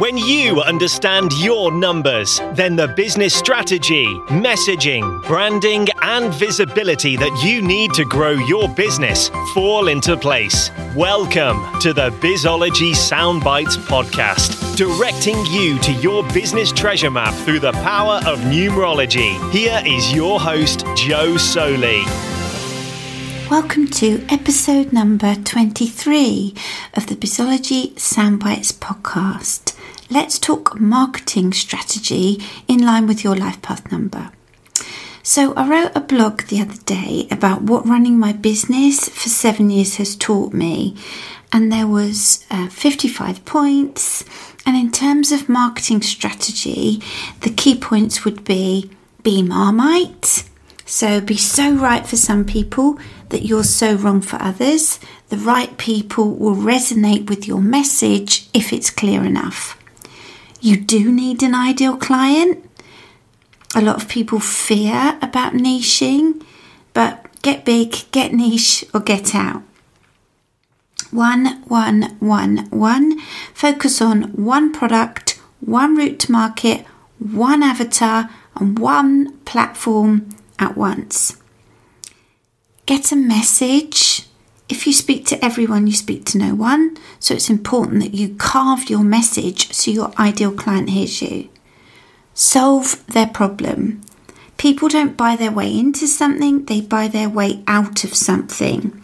When you understand your numbers, then the business strategy, messaging, branding, and visibility that you need to grow your business fall into place. Welcome to the Bizology Soundbites podcast, directing you to your business treasure map through the power of numerology. Here is your host, Jo Soley. Welcome to episode number 23 of the Bizology Soundbites podcast. Let's talk marketing strategy in line with your life path number. So, I wrote a blog the other day about what running my business for seven years has taught me, and there was uh, 55 points. And in terms of marketing strategy, the key points would be be Marmite, so be so right for some people that you're so wrong for others. The right people will resonate with your message if it's clear enough. You do need an ideal client. A lot of people fear about niching, but get big, get niche, or get out. One, one, one, one. Focus on one product, one route to market, one avatar, and one platform at once. Get a message. If you speak to everyone, you speak to no one. So it's important that you carve your message so your ideal client hears you. Solve their problem. People don't buy their way into something, they buy their way out of something.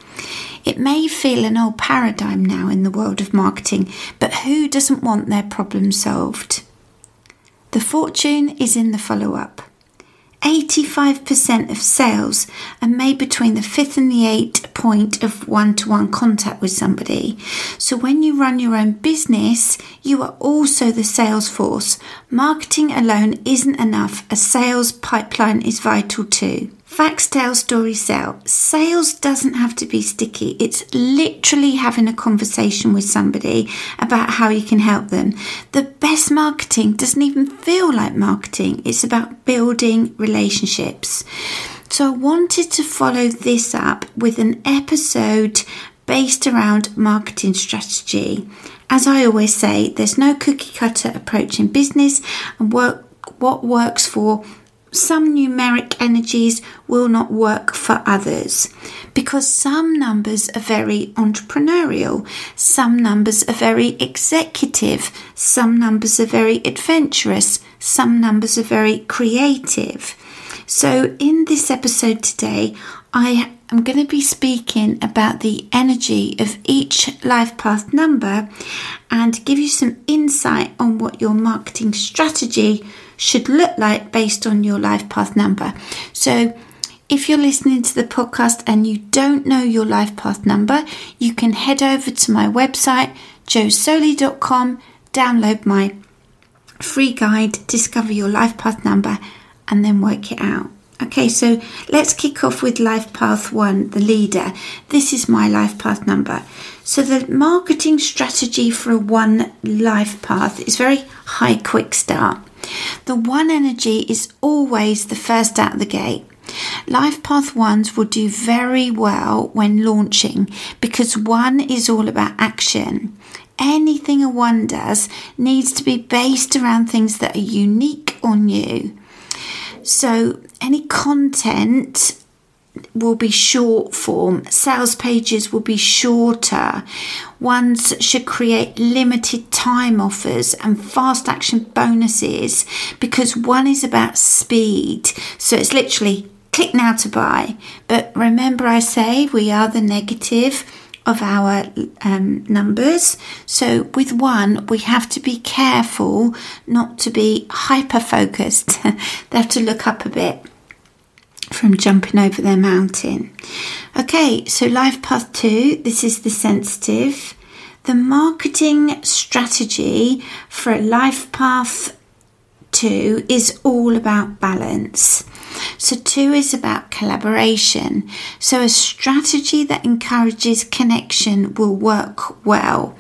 It may feel an old paradigm now in the world of marketing, but who doesn't want their problem solved? The fortune is in the follow up. 85% of sales are made between the fifth and the eighth point of one to one contact with somebody. So when you run your own business, you are also the sales force. Marketing alone isn't enough, a sales pipeline is vital too. Facts tell, stories sell. Sales doesn't have to be sticky. It's literally having a conversation with somebody about how you can help them. The best marketing doesn't even feel like marketing, it's about building relationships. So, I wanted to follow this up with an episode based around marketing strategy. As I always say, there's no cookie cutter approach in business, and work, what works for some numeric energies will not work for others because some numbers are very entrepreneurial, some numbers are very executive, some numbers are very adventurous, some numbers are very creative. So, in this episode today, I am going to be speaking about the energy of each life path number and give you some insight on what your marketing strategy should look like based on your life path number. So, if you're listening to the podcast and you don't know your life path number, you can head over to my website, josoley.com, download my free guide, discover your life path number, and then work it out. Okay, so let's kick off with life path one, the leader. This is my life path number. So, the marketing strategy for a one life path is very high quick start. The one energy is always the first out the gate. Life Path ones will do very well when launching because one is all about action. Anything a one does needs to be based around things that are unique or new. So, any content will be short form, sales pages will be shorter. Ones should create limited time offers and fast action bonuses because one is about speed. So it's literally click now to buy. But remember, I say we are the negative of our um, numbers. So with one, we have to be careful not to be hyper focused. they have to look up a bit from jumping over their mountain. Okay, so life path two, this is the sensitive. The marketing strategy for a life path two is all about balance. So, two is about collaboration. So, a strategy that encourages connection will work well.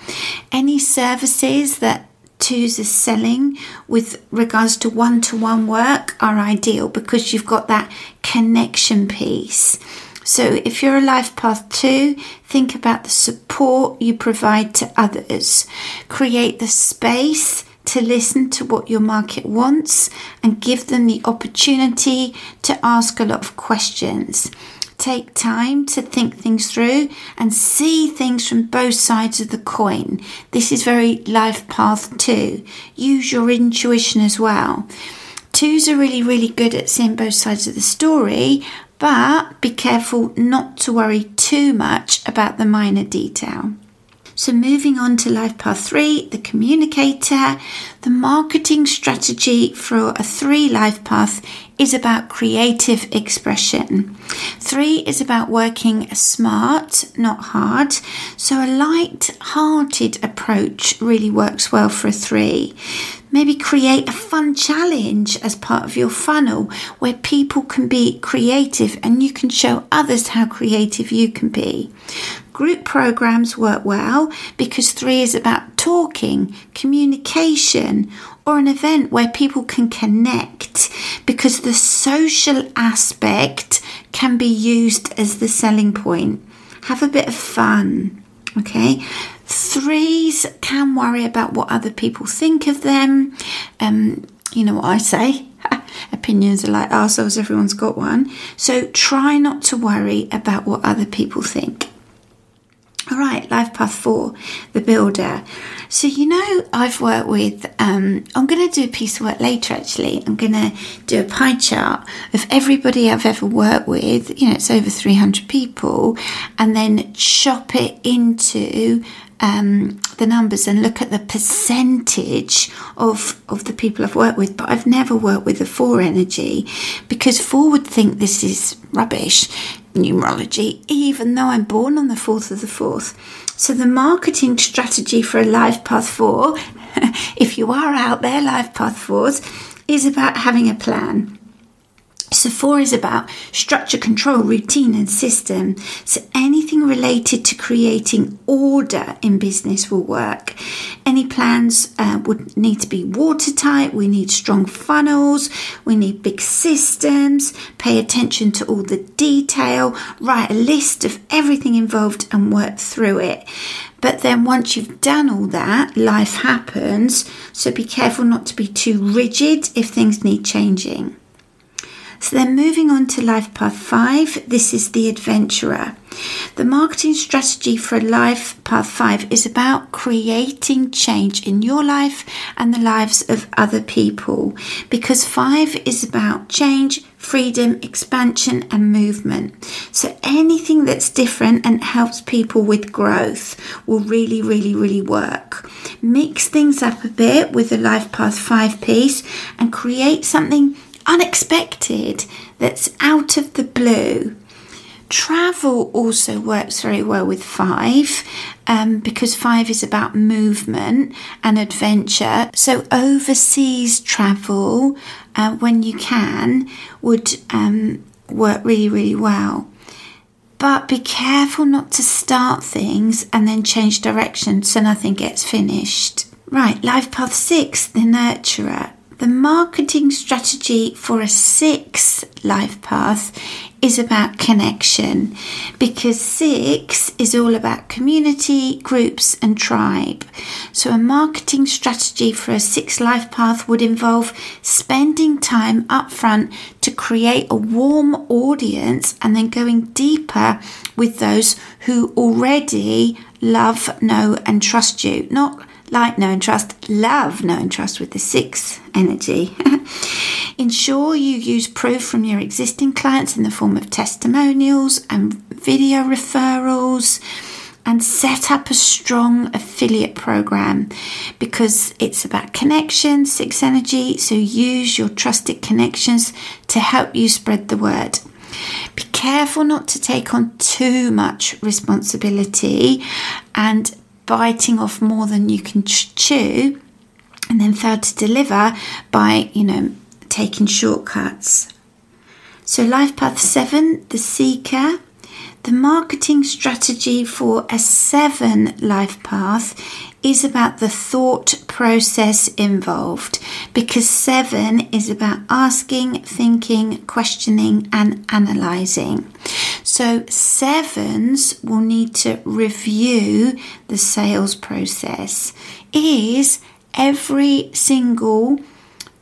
Any services that twos are selling with regards to one to one work are ideal because you've got that connection piece. So, if you're a life path two, think about the support you provide to others. Create the space to to listen to what your market wants and give them the opportunity to ask a lot of questions. Take time to think things through and see things from both sides of the coin. This is very life path two. Use your intuition as well. Twos are really, really good at seeing both sides of the story, but be careful not to worry too much about the minor detail. So, moving on to life path three, the communicator, the marketing strategy for a three life path is about creative expression. Three is about working smart, not hard. So, a light hearted approach really works well for a three. Maybe create a fun challenge as part of your funnel where people can be creative and you can show others how creative you can be. Group programs work well because three is about talking, communication, or an event where people can connect because the social aspect can be used as the selling point. Have a bit of fun. Okay, threes can worry about what other people think of them. Um, you know what I say? Opinions are like ourselves, everyone's got one. So try not to worry about what other people think. All right, life path four, the builder. So, you know, I've worked with, um, I'm going to do a piece of work later actually. I'm going to do a pie chart of everybody I've ever worked with. You know, it's over 300 people, and then chop it into um, the numbers and look at the percentage of of the people I've worked with, but I've never worked with the four energy because four would think this is rubbish numerology, even though I'm born on the fourth of the fourth. So the marketing strategy for a life path four, if you are out there, life path fours, is about having a plan. So, four is about structure, control, routine, and system. So, anything related to creating order in business will work. Any plans uh, would need to be watertight. We need strong funnels. We need big systems. Pay attention to all the detail. Write a list of everything involved and work through it. But then once you've done all that, life happens. So, be careful not to be too rigid if things need changing. So then moving on to life path five, this is the adventurer. The marketing strategy for life path five is about creating change in your life and the lives of other people because five is about change, freedom, expansion, and movement. So anything that's different and helps people with growth will really, really, really work. Mix things up a bit with the life path five piece and create something unexpected, that's out of the blue. Travel also works very well with five um, because five is about movement and adventure. So, overseas travel, uh, when you can, would um, work really, really well. But be careful not to start things and then change direction so nothing gets finished. Right, life path six, the nurturer. The marketing strategy for a six life path is about connection because six is all about community, groups, and tribe. So, a marketing strategy for a six life path would involve spending time upfront to create a warm audience and then going deeper with those who already love, know, and trust you. Not like, know, and trust, love, know, and trust with the six energy. Ensure you use proof from your existing clients in the form of testimonials and video referrals. And set up a strong affiliate program because it's about connections, six energy. So use your trusted connections to help you spread the word. Be careful not to take on too much responsibility and biting off more than you can chew, and then fail to deliver by, you know, taking shortcuts. So, life path seven, the seeker. The marketing strategy for a seven life path is about the thought process involved because seven is about asking, thinking, questioning, and analysing. So, sevens will need to review the sales process. Is every single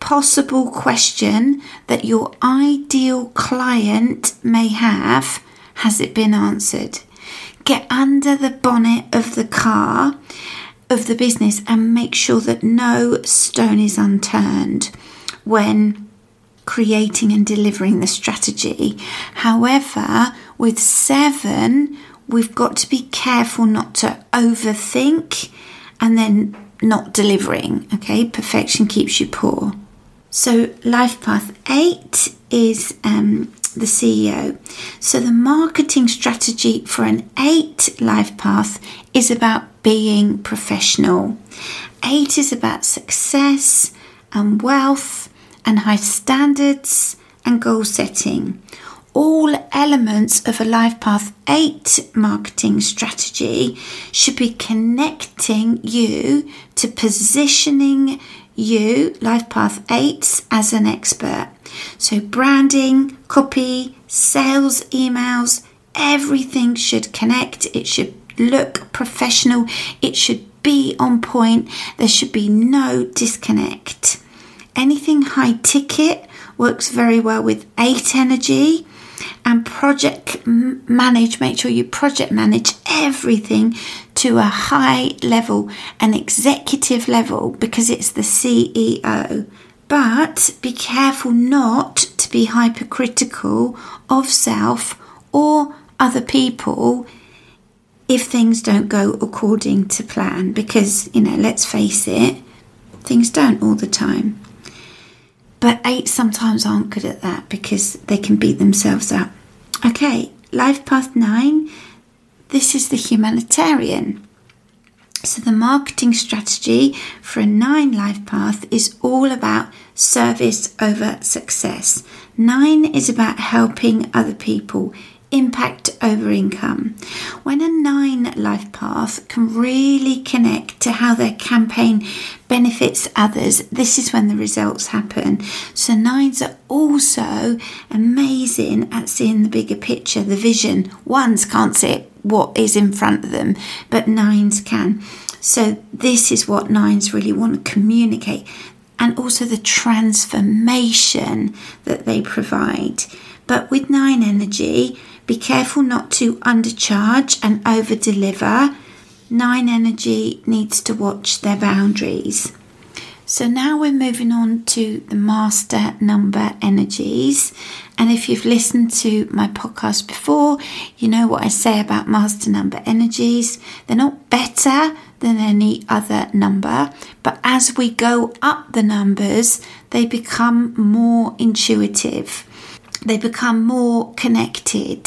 possible question that your ideal client may have has it been answered? Get under the bonnet of the car of the business and make sure that no stone is unturned when creating and delivering the strategy. However, with seven, we've got to be careful not to overthink and then not delivering. Okay, perfection keeps you poor. So, life path eight is um, the CEO. So, the marketing strategy for an eight life path is about being professional. Eight is about success and wealth and high standards and goal setting. All elements of a Life Path 8 marketing strategy should be connecting you to positioning you, Life Path 8, as an expert. So, branding, copy, sales emails, everything should connect. It should look professional. It should be on point. There should be no disconnect. Anything high ticket works very well with 8 energy and project manage make sure you project manage everything to a high level an executive level because it's the CEO but be careful not to be hypercritical of self or other people if things don't go according to plan because you know let's face it things don't all the time but eight sometimes aren't good at that because they can beat themselves up. Okay, life path nine. This is the humanitarian. So, the marketing strategy for a nine life path is all about service over success. Nine is about helping other people, impact over income. When a nine life path can really connect to how their campaign benefits others, this is when the results happen. So, nines are also amazing at seeing the bigger picture, the vision. Ones can't see what is in front of them, but nines can. So, this is what nines really want to communicate, and also the transformation that they provide. But with nine energy, be careful not to undercharge and over deliver. Nine Energy needs to watch their boundaries. So now we're moving on to the master number energies. And if you've listened to my podcast before, you know what I say about master number energies. They're not better than any other number, but as we go up the numbers, they become more intuitive they become more connected.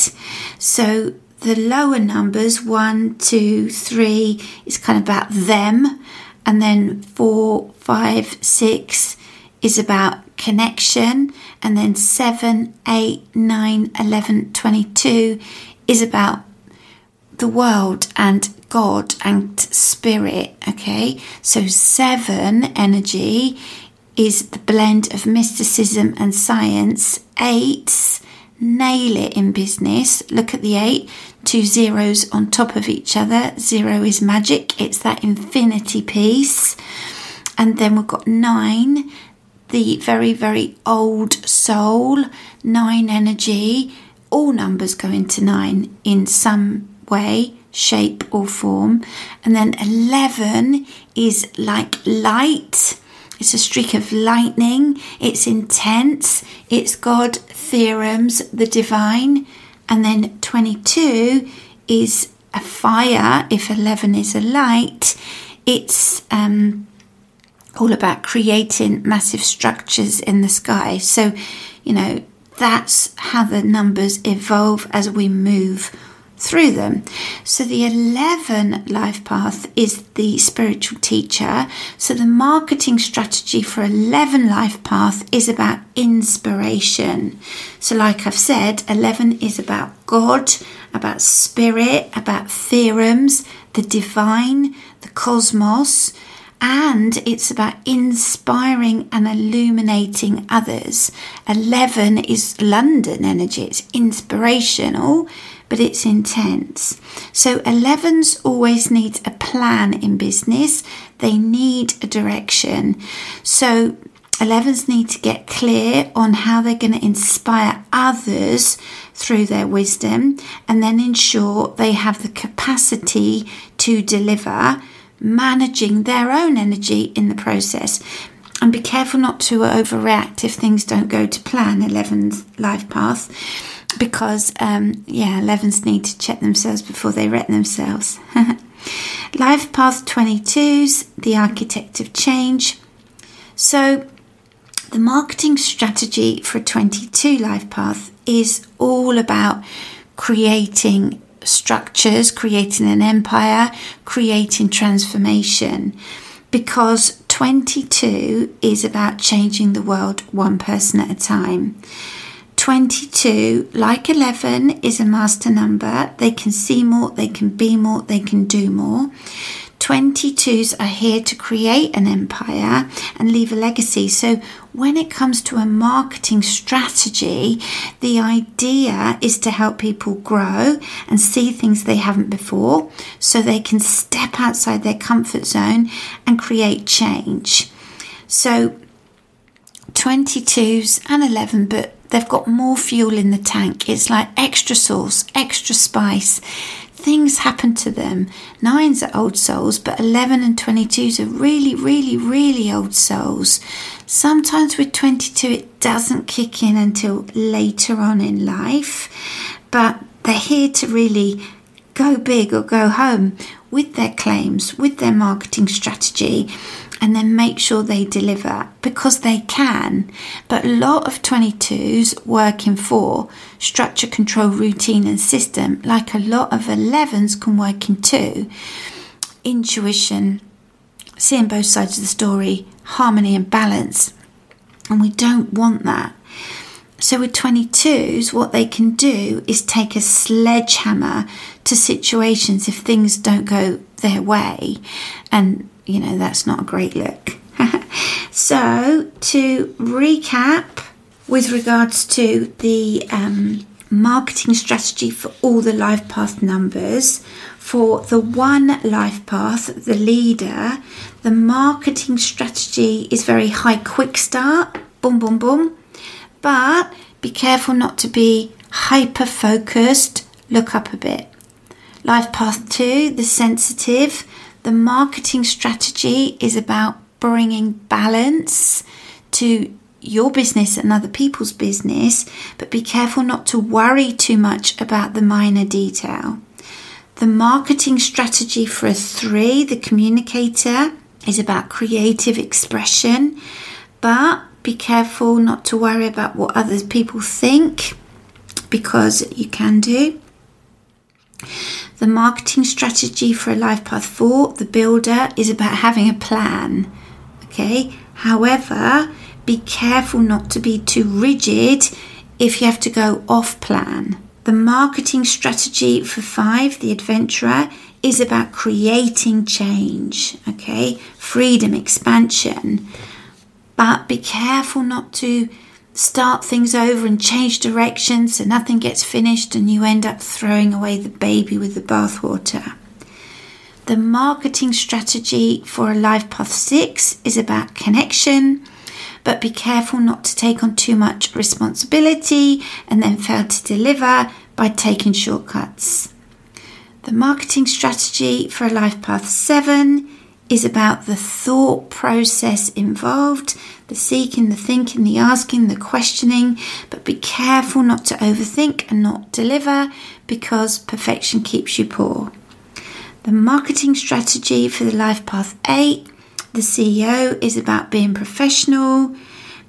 So the lower numbers, one, two, three, is kind of about them, and then four, five, six is about connection, and then seven, eight, nine, eleven, twenty-two is about the world and God and spirit. Okay, so seven energy is the blend of mysticism and science. Eights nail it in business. Look at the eight, two zeros on top of each other. Zero is magic, it's that infinity piece. And then we've got nine, the very, very old soul, nine energy. All numbers go into nine in some way, shape, or form. And then 11 is like light it's a streak of lightning. It's intense. It's God, theorems, the divine. And then 22 is a fire. If 11 is a light, it's um, all about creating massive structures in the sky. So, you know, that's how the numbers evolve as we move through them. So the 11 life path is the spiritual teacher. So the marketing strategy for 11 life path is about inspiration. So, like I've said, 11 is about God, about spirit, about theorems, the divine, the cosmos. And it's about inspiring and illuminating others. 11 is London energy, it's inspirational but it's intense. So 11s always need a plan in business. They need a direction. So 11s need to get clear on how they're going to inspire others through their wisdom and then ensure they have the capacity to deliver, managing their own energy in the process. And be careful not to overreact if things don't go to plan, 11's life path, because, um, yeah, 11s need to check themselves before they wreck themselves. life path 22s, the architect of change. So, the marketing strategy for a 22 life path is all about creating structures, creating an empire, creating transformation. Because 22 is about changing the world one person at a time. 22, like 11, is a master number. They can see more, they can be more, they can do more. 22s are here to create an empire and leave a legacy. So, when it comes to a marketing strategy, the idea is to help people grow and see things they haven't before so they can step outside their comfort zone and create change. So, 22s and 11, but they've got more fuel in the tank. It's like extra sauce, extra spice things happen to them. Nines are old souls, but 11 and 22s are really, really, really old souls. Sometimes with 22, it doesn't kick in until later on in life, but they're here to really go big or go home with their claims, with their marketing strategy, and then make sure they deliver because they can. But a lot of 22s work in four structure, control, routine, and system, like a lot of 11s can work in two intuition, seeing both sides of the story, harmony, and balance. And we don't want that. So, with 22s, what they can do is take a sledgehammer to situations if things don't go their way. And you know, that's not a great look. so, to recap with regards to the um, marketing strategy for all the life path numbers, for the one life path, the leader, the marketing strategy is very high quick start, boom, boom, boom. But be careful not to be hyper focused, look up a bit. Life path two, the sensitive, the marketing strategy is about bringing balance to your business and other people's business, but be careful not to worry too much about the minor detail. The marketing strategy for a three, the communicator, is about creative expression, but be careful not to worry about what other people think because you can do. The marketing strategy for a life path 4, the builder, is about having a plan. Okay, however, be careful not to be too rigid if you have to go off plan. The marketing strategy for 5, the adventurer, is about creating change, okay, freedom, expansion. But be careful not to start things over and change direction so nothing gets finished and you end up throwing away the baby with the bathwater. The marketing strategy for a life path 6 is about connection, but be careful not to take on too much responsibility and then fail to deliver by taking shortcuts. The marketing strategy for a life path 7 is about the thought process involved, the seeking, the thinking, the asking, the questioning, but be careful not to overthink and not deliver because perfection keeps you poor. The marketing strategy for the Life Path 8, the CEO, is about being professional,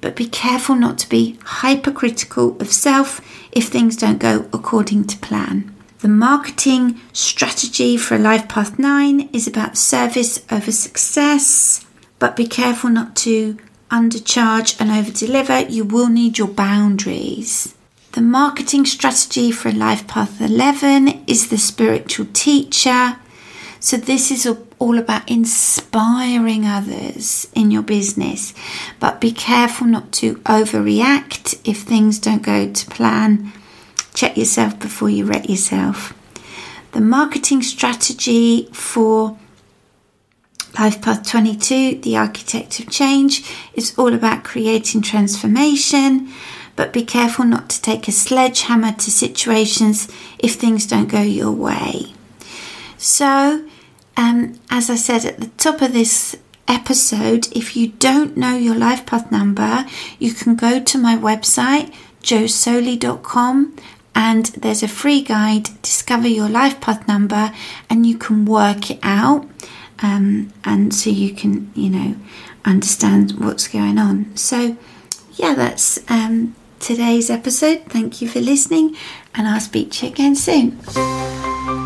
but be careful not to be hypercritical of self if things don't go according to plan. The marketing strategy for a Life Path 9 is about service over success, but be careful not to undercharge and overdeliver. You will need your boundaries. The marketing strategy for Life Path 11 is the spiritual teacher. So, this is all about inspiring others in your business, but be careful not to overreact if things don't go to plan check yourself before you wreck yourself. The marketing strategy for Life Path 22, the architect of change, is all about creating transformation, but be careful not to take a sledgehammer to situations if things don't go your way. So, um, as I said at the top of this episode, if you don't know your life path number, you can go to my website, josoley.com, and there's a free guide, Discover Your Life Path Number, and you can work it out. Um, and so you can, you know, understand what's going on. So, yeah, that's um, today's episode. Thank you for listening, and I'll speak to you again soon.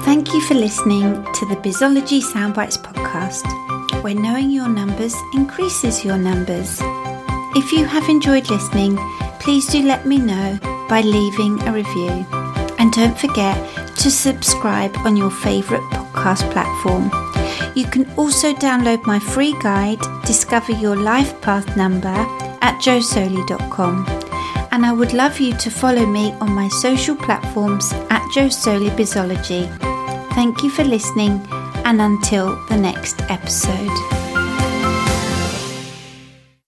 Thank you for listening to the Bizology Soundbites podcast, where knowing your numbers increases your numbers. If you have enjoyed listening, please do let me know by leaving a review. And don't forget to subscribe on your favourite podcast platform. You can also download my free guide, Discover Your Life Path Number, at josoley.com. And I would love you to follow me on my social platforms at Josoley Bizology. Thank you for listening, and until the next episode.